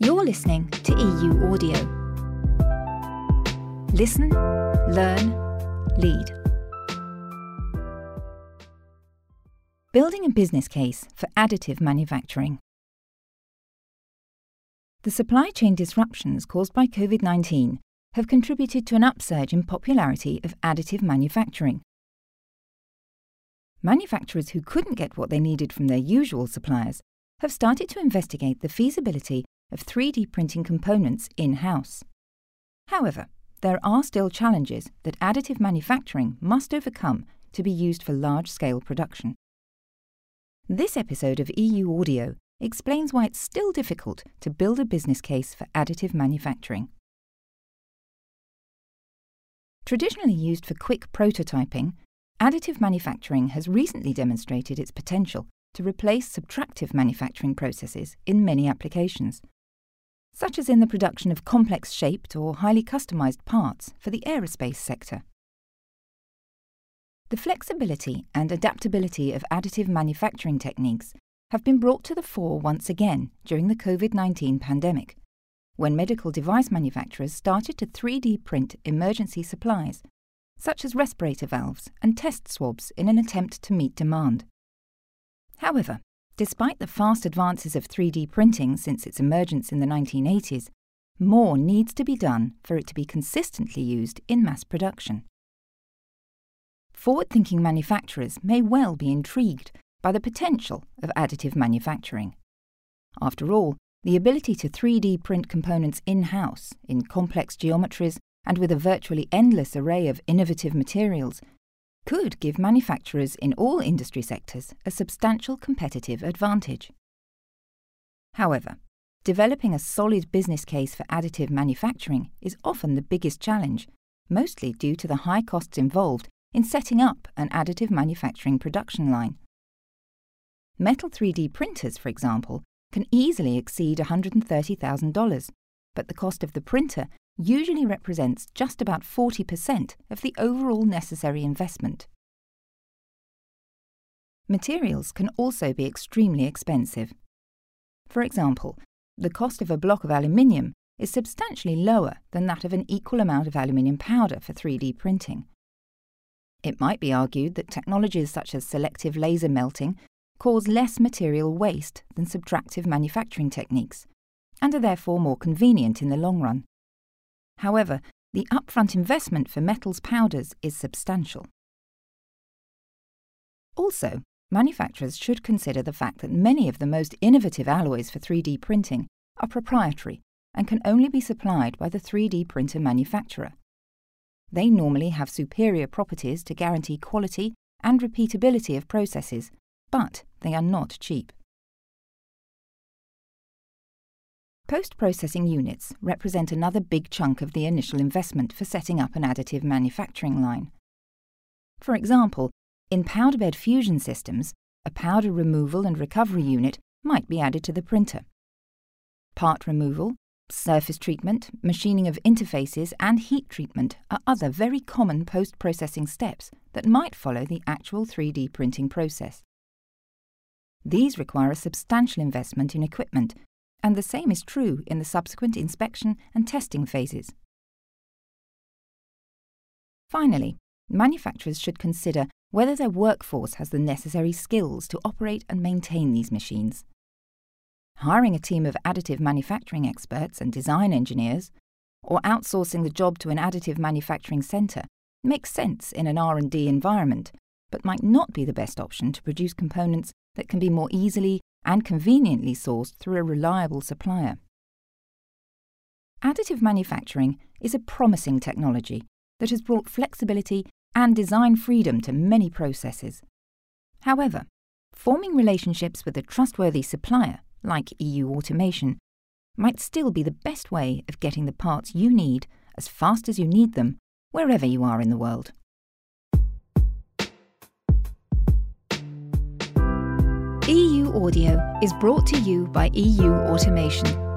You're listening to EU Audio. Listen, learn, lead. Building a business case for additive manufacturing. The supply chain disruptions caused by COVID 19 have contributed to an upsurge in popularity of additive manufacturing. Manufacturers who couldn't get what they needed from their usual suppliers have started to investigate the feasibility of 3D printing components in house. However, there are still challenges that additive manufacturing must overcome to be used for large scale production. This episode of EU Audio explains why it's still difficult to build a business case for additive manufacturing. Traditionally used for quick prototyping, additive manufacturing has recently demonstrated its potential to replace subtractive manufacturing processes in many applications such as in the production of complex shaped or highly customized parts for the aerospace sector. The flexibility and adaptability of additive manufacturing techniques have been brought to the fore once again during the COVID 19 pandemic, when medical device manufacturers started to 3D print emergency supplies, such as respirator valves and test swabs, in an attempt to meet demand. However, Despite the fast advances of 3D printing since its emergence in the 1980s, more needs to be done for it to be consistently used in mass production. Forward thinking manufacturers may well be intrigued by the potential of additive manufacturing. After all, the ability to 3D print components in house in complex geometries and with a virtually endless array of innovative materials could give manufacturers in all industry sectors a substantial competitive advantage. However, developing a solid business case for additive manufacturing is often the biggest challenge, mostly due to the high costs involved in setting up an additive manufacturing production line. Metal 3D printers, for example, can easily exceed $130,000, but the cost of the printer usually represents just about 40% of the overall necessary investment. Materials can also be extremely expensive. For example, the cost of a block of aluminium is substantially lower than that of an equal amount of aluminium powder for 3D printing. It might be argued that technologies such as selective laser melting cause less material waste than subtractive manufacturing techniques, and are therefore more convenient in the long run. However, the upfront investment for metals powders is substantial. Also, manufacturers should consider the fact that many of the most innovative alloys for 3D printing are proprietary and can only be supplied by the 3D printer manufacturer. They normally have superior properties to guarantee quality and repeatability of processes, but they are not cheap. Post processing units represent another big chunk of the initial investment for setting up an additive manufacturing line. For example, in powder bed fusion systems, a powder removal and recovery unit might be added to the printer. Part removal, surface treatment, machining of interfaces, and heat treatment are other very common post processing steps that might follow the actual 3D printing process. These require a substantial investment in equipment and the same is true in the subsequent inspection and testing phases. Finally, manufacturers should consider whether their workforce has the necessary skills to operate and maintain these machines. Hiring a team of additive manufacturing experts and design engineers, or outsourcing the job to an additive manufacturing centre makes sense in an R&D environment, but might not be the best option to produce components that can be more easily and conveniently sourced through a reliable supplier. Additive manufacturing is a promising technology that has brought flexibility and design freedom to many processes. However, forming relationships with a trustworthy supplier, like EU Automation, might still be the best way of getting the parts you need as fast as you need them, wherever you are in the world. EU Audio is brought to you by EU Automation